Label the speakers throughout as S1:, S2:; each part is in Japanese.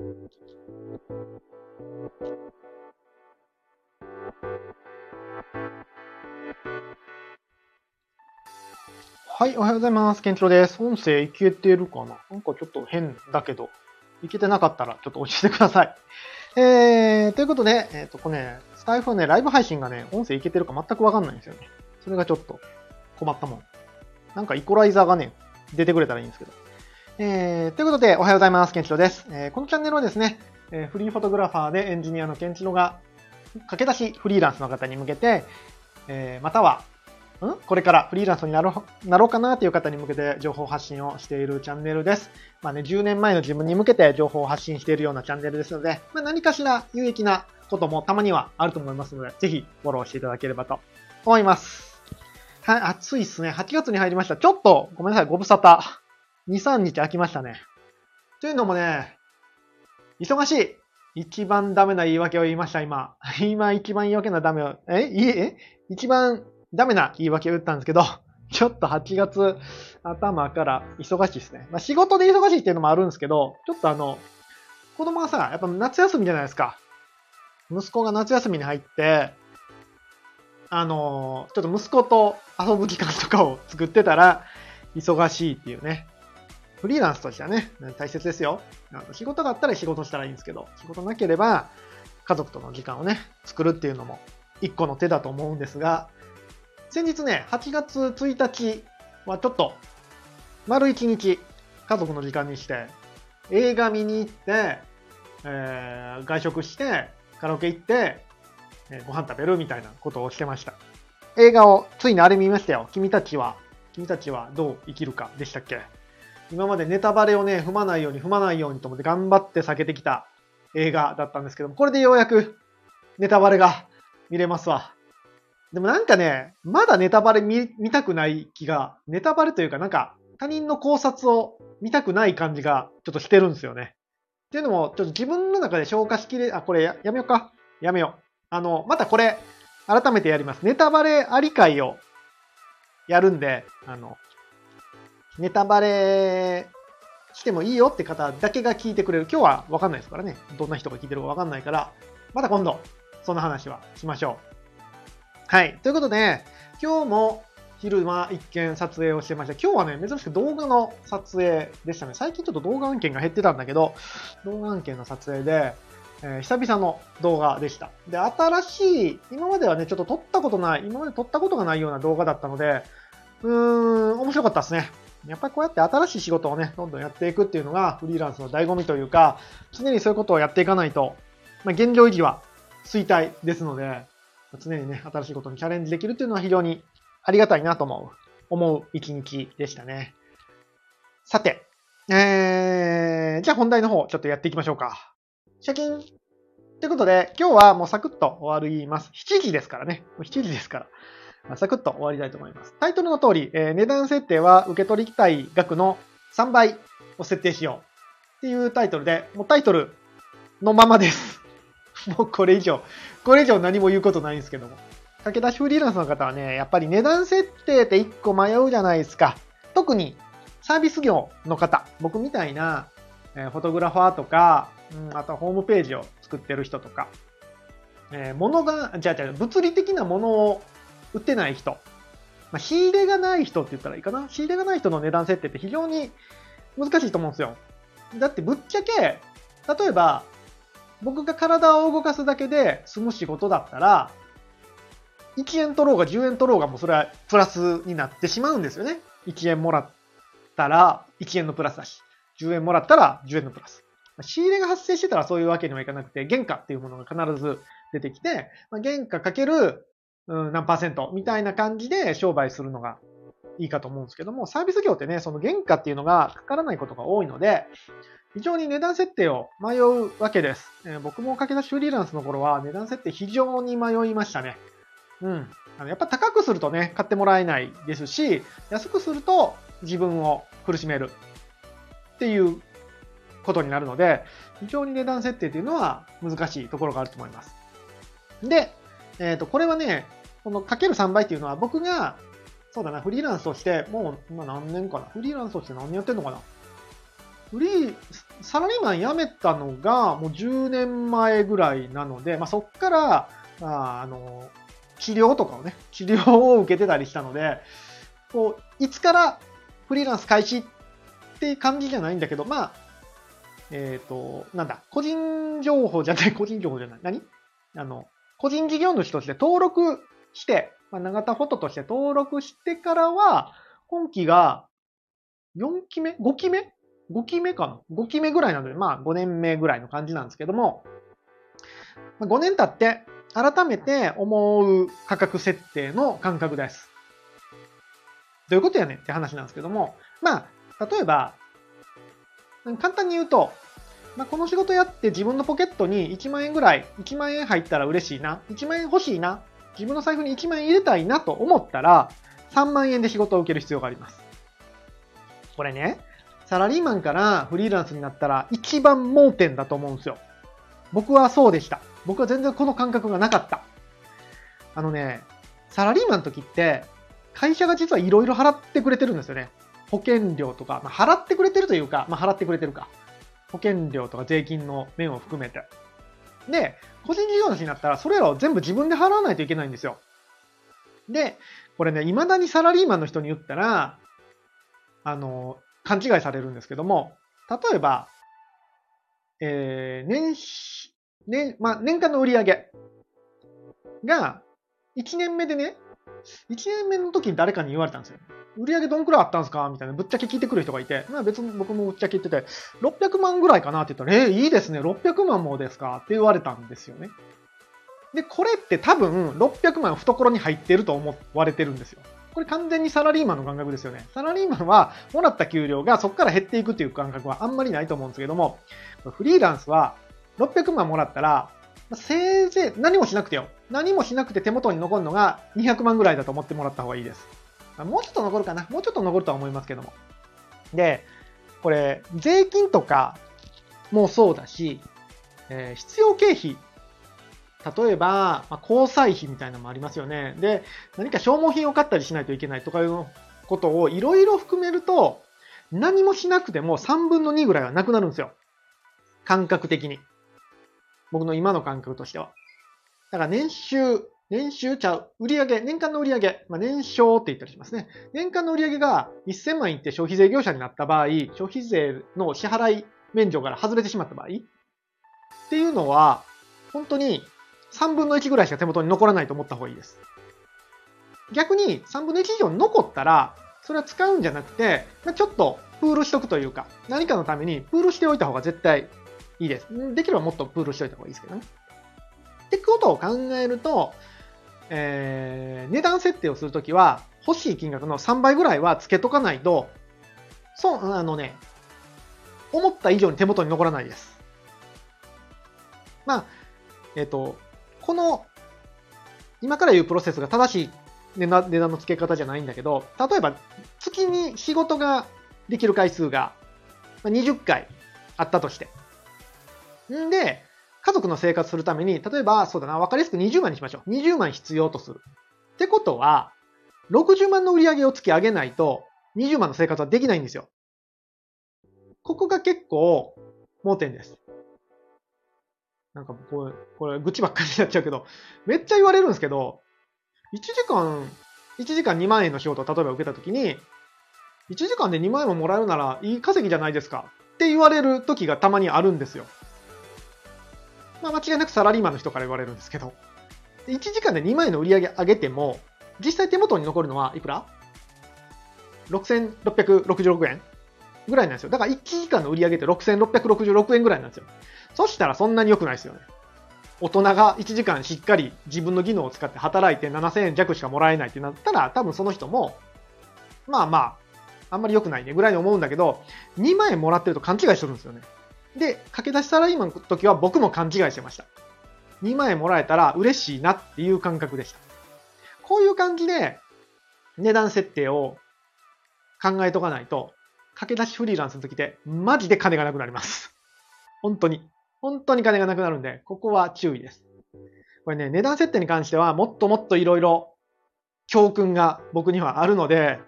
S1: はい、おはようございます。ケンチロです。音声いけてるかな？なんかちょっと変だけど、いけてなかったらちょっと教えてください。えー、ということで、えっ、ー、と、これね、スタイフはね、ライブ配信がね、音声いけてるか全くわかんないんですよね。それがちょっと困ったもん。なんかイコライザーがね、出てくれたらいいんですけど。えー、ということで、おはようございます。ケンチロです。えー、このチャンネルはですね、えー、フリーフォトグラファーでエンジニアのケンチロが、駆け出しフリーランスの方に向けて、えー、または、ん？これからフリーランスになろうなろうかなという方に向けて情報発信をしているチャンネルです。まあね、10年前の自分に向けて情報を発信しているようなチャンネルですので、まあ、何かしら有益なこともたまにはあると思いますので、ぜひフォローしていただければと思います。はい、暑いっすね。8月に入りました。ちょっと、ごめんなさい、ご無沙汰。2、3日空きましたね。というのもね、忙しい。一番ダメな言い訳を言いました、今。今一番言い訳なダメを、え？いえ？一番ダメな言い訳を言ったんですけど、ちょっと8月頭から忙しいですね。まあ、仕事で忙しいっていうのもあるんですけど、ちょっとあの、子供がさ、やっぱ夏休みじゃないですか。息子が夏休みに入って、あの、ちょっと息子と遊ぶ時間とかを作ってたら、忙しいっていうね。フリーランスとしてはね、大切ですよ。仕事があったら仕事したらいいんですけど、仕事なければ家族との時間をね、作るっていうのも一個の手だと思うんですが、先日ね、8月1日はちょっと、丸1日、家族の時間にして、映画見に行って、えー、外食して、カラオケ行って、えー、ご飯食べるみたいなことをしてました。映画を、ついにあれ見ましたよ。君たちは、君たちはどう生きるかでしたっけ？今までネタバレをね、踏まないように踏まないようにと思って頑張って避けてきた映画だったんですけども、これでようやくネタバレが見れますわ。でもなんかね、まだネタバレ見見たくない気が、ネタバレというかなんか他人の考察を見たくない感じがちょっとしてるんですよね。っていうのも、ちょっと自分の中で消化しきれ、あ、これややめようか。やめよう。あの、またこれ、改めてやります。ネタバレあり会をやるんで、あの、ネタバレしてもいいよって方だけが聞いてくれる。今日はわかんないですからね。どんな人が聞いてるかわかんないから、また今度、その話はしましょう。はい。ということで、今日も昼間一件撮影をしてました。今日はね、珍しく動画の撮影でしたね。最近ちょっと動画案件が減ってたんだけど、動画案件の撮影で、えー、久々の動画でした。で、新しい、今まではね、ちょっと撮ったことない、今まで撮ったことがないような動画だったので、うーん、面白かったですね。やっぱりこうやって新しい仕事をね、どんどんやっていくっていうのがフリーランスの醍醐味というか、常にそういうことをやっていかないと、まあ、現状維持は衰退ですので、常にね、新しいことにチャレンジできるっていうのは非常にありがたいなと思う、思う一日でしたね。さて、えー、じゃあ本題の方、ちょっとやっていきましょうか。シャキンということで、今日はもうサクッと終わります。7時ですからね。7時ですから。サクッと終わりたいと思います。タイトルの通り、えー、値段設定は受け取りたい額の3倍を設定しようっていうタイトルで、もうタイトルのままです。もうこれ以上、これ以上何も言うことないんですけども。駆け出しフリーランスの方はね、やっぱり値段設定って1個迷うじゃないですか。特にサービス業の方、僕みたいな、えー、フォトグラファーとか、うん、あとはホームページを作ってる人とか、えー、物が、じゃあじゃあ物理的なものを売ってない人、まあ、仕入れがない人って言ったらいいかな。仕入れがない人の値段設定って非常に難しいと思うんですよ。だってぶっちゃけ、例えば、僕が体を動かすだけで済む仕事だったら、1円取ろうが10円取ろうがもうそれはプラスになってしまうんですよね。1円もらったら1円のプラスだし、10円もらったら10円のプラス。仕入れが発生してたらそういうわけにはいかなくて、原価っていうものが必ず出てきて、まあ、原価かける、うん、何パーセント？みたいな感じで商売するのがいいかと思うんですけども、サービス業ってね、その原価っていうのがかからないことが多いので、非常に値段設定を迷うわけです。えー、僕も駆け出しフリーランスの頃は値段設定非常に迷いましたね。うん。あのやっぱ高くするとね、買ってもらえないですし、安くすると自分を苦しめるっていうことになるので、非常に値段設定っていうのは難しいところがあると思います。で、えっ、ー、と、これはね、このかける3倍っていうのは僕が、そうだな、フリーランスとして、もう今何年かなフリーランスとして何年やってんのかなフリー、サラリーマン辞めたのがもう10年前ぐらいなので、まあ、そっから、あ、あの、治療とかをね、治療を受けてたりしたので、こう、いつからフリーランス開始って感じじゃないんだけど、まあ、えっ、ー、と、なんだ、個人情報じゃない、個人情報じゃない。何？あの、個人事業主として登録して、まあ、長田フォトとして登録してからは、今期が4期目 ?5 期目 ?5 期目かな ?5 期目ぐらいなので、まあ5年目ぐらいの感じなんですけども、5年経って改めて思う価格設定の感覚です。どういうことやねって話なんですけども、まあ、例えば、簡単に言うと、まあ、この仕事やって自分のポケットに1万円ぐらい、1万円入ったら嬉しいな、1万円欲しいな、自分の財布に1万円入れたいなと思ったら、3万円で仕事を受ける必要があります。これね、サラリーマンからフリーランスになったら一番盲点だと思うんですよ。僕はそうでした。僕は全然この感覚がなかった。あのね、サラリーマンの時って、会社が実はいろいろ払ってくれてるんですよね。保険料とか、まあ、払ってくれてるというか、まあ、払ってくれてるか。保険料とか税金の面を含めて。で、個人事業主になったら、それらを全部自分で払わないといけないんですよ。で、これね、未だにサラリーマンの人に言ったら、あの、勘違いされるんですけども、例えば、えー、年、年、まあ、年間の売り上げが、1年目でね、1年目の時に誰かに言われたんですよ。売り上げどんくらいあったんすか？みたいな、ぶっちゃけ聞いてくる人がいて、まあ別に僕もぶっちゃけ言ってて、600万ぐらいかなって言ったら、えー、いいですね、600万もですか？って言われたんですよね。で、これって多分、600万懐に入ってると思われてるんですよ。これ完全にサラリーマンの感覚ですよね。サラリーマンは、もらった給料がそこから減っていくっていう感覚はあんまりないと思うんですけども、フリーランスは、600万もらったら、せいぜい何もしなくてよ。何もしなくて手元に残るのが200万ぐらいだと思ってもらった方がいいです。もうちょっと残るかな。もうちょっと残るとは思いますけども。で、これ、税金とかもそうだし、えー、必要経費。例えば、まあ、交際費みたいなのもありますよね。で、何か消耗品を買ったりしないといけないとかいうことをいろいろ含めると、何もしなくても3分の2ぐらいはなくなるんですよ。感覚的に。僕の今の感覚としては。だから年収、年収ちゃう、売上年間の売上まあ、年商って言ったりしますね。年間の売上が1000万いって消費税業者になった場合、消費税の支払い免除から外れてしまった場合っていうのは、本当に3分の1ぐらいしか手元に残らないと思った方がいいです。逆に3分の1以上残ったら、それは使うんじゃなくて、まあ、ちょっとプールしとくというか、何かのためにプールしておいた方が絶対いいです。できればもっとプールしておいた方がいいですけどね。ってことを考えると、えー、値段設定をするときは、欲しい金額の3倍ぐらいはつけとかないと、そう、あのね、思った以上に手元に残らないです。まあ、えっ、ー、と、この、今から言うプロセスが正しい値段の付け方じゃないんだけど、例えば、月に仕事ができる回数が20回あったとして。んで、家族の生活するために、例えば、そうだな、わかりやすく20万にしましょう。20万必要とする。ってことは、60万の売り上げを月上げないと、20万の生活はできないんですよ。ここが結構、盲点です。なんかこれ、これ、愚痴ばっかりになっちゃうけど、めっちゃ言われるんですけど、1時間、1時間2万円の仕事を例えば受けたときに、1時間で2万円ももらえるならいい稼ぎじゃないですかって言われる時がたまにあるんですよ。まあ、間違いなくサラリーマンの人から言われるんですけど、1時間で2万円の売り上げ上げても、実際手元に残るのはいくら ?6666 円ぐらいなんですよ。だから1時間の売り上げって6666円ぐらいなんですよ。そしたらそんなに良くないですよね。大人が1時間しっかり自分の技能を使って働いて7000円弱しかもらえないってなったら、多分その人も、まあまあ、あんまり良くないねぐらいに思うんだけど、2万円もらってると勘違いしてるんですよね。で、駆け出しサラリーマンの時は僕も勘違いしてました。2万円もらえたら嬉しいなっていう感覚でした。こういう感じで値段設定を考えとかないと、駆け出しフリーランスの時ってマジで金がなくなります。本当に。本当に金がなくなるんで、ここは注意です。これね、値段設定に関してはもっともっといろいろ教訓が僕にはあるので、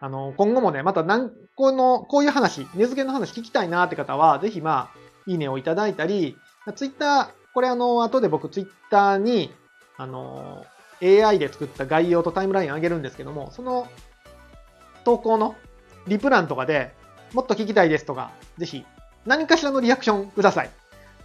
S1: あの、今後もね、また何、この、こういう話、値付けの話聞きたいなって方は、ぜひまあ、いいねをいただいたり、ツイッター、これあの、後で僕ツイッターに、あの、AI で作った概要とタイムライン上げるんですけども、その投稿のリプランとかでもっと聞きたいですとか、ぜひ何かしらのリアクションください。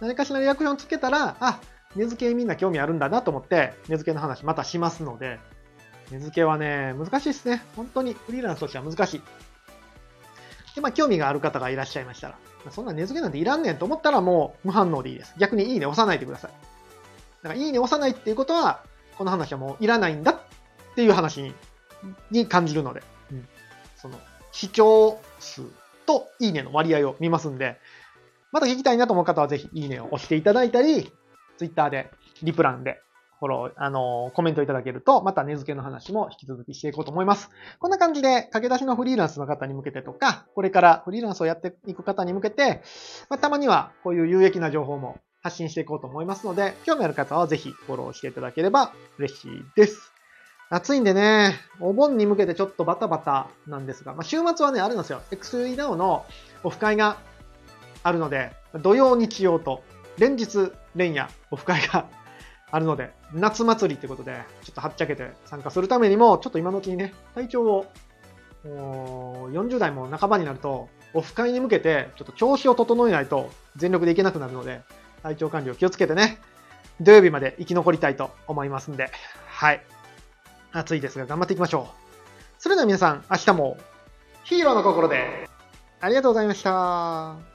S1: 何かしらリアクションつけたら、あ、値付けみんな興味あるんだなと思って、値付けの話またしますので、値付けはね、難しいですね。本当にフリーランスとしては難しい。で、まあ、興味がある方がいらっしゃいましたら、そんな値付けなんていらんねんと思ったらもう無反応でいいです。逆にいいね押さないでください。だからいいね押さないっていうことは、この話はもういらないんだっていう話にに感じるので、うん、その視聴数といいねの割合を見ますんで、また聞きたいなと思う方はぜひいいねを押していただいたり、ツイッターでリプランでフォロー、あのコメントいただけると、また値付けの話も引き続きしていこうと思います。こんな感じで、駆け出しのフリーランスの方に向けてとか、これからフリーランスをやっていく方に向けて、まあ、たまにはこういう有益な情報も発信していこうと思いますので、興味ある方はぜひフォローしていただければ嬉しいです。暑いんでね、お盆に向けてちょっとバタバタなんですが、まあ、週末はね、あるんですよ。XUE ダウのオフ会があるので、土曜日曜と連日連夜オフ会があるので、夏祭りってことで、ちょっとはっちゃけて参加するためにも、ちょっと今のうちにね、体調を、40代も半ばになると、オフ会に向けて、ちょっと調子を整えないと全力でいけなくなるので、体調管理を気をつけてね、土曜日まで生き残りたいと思いますんで、はい。暑いですが頑張っていきましょう。それでは皆さん、明日もヒーローの心でありがとうございました。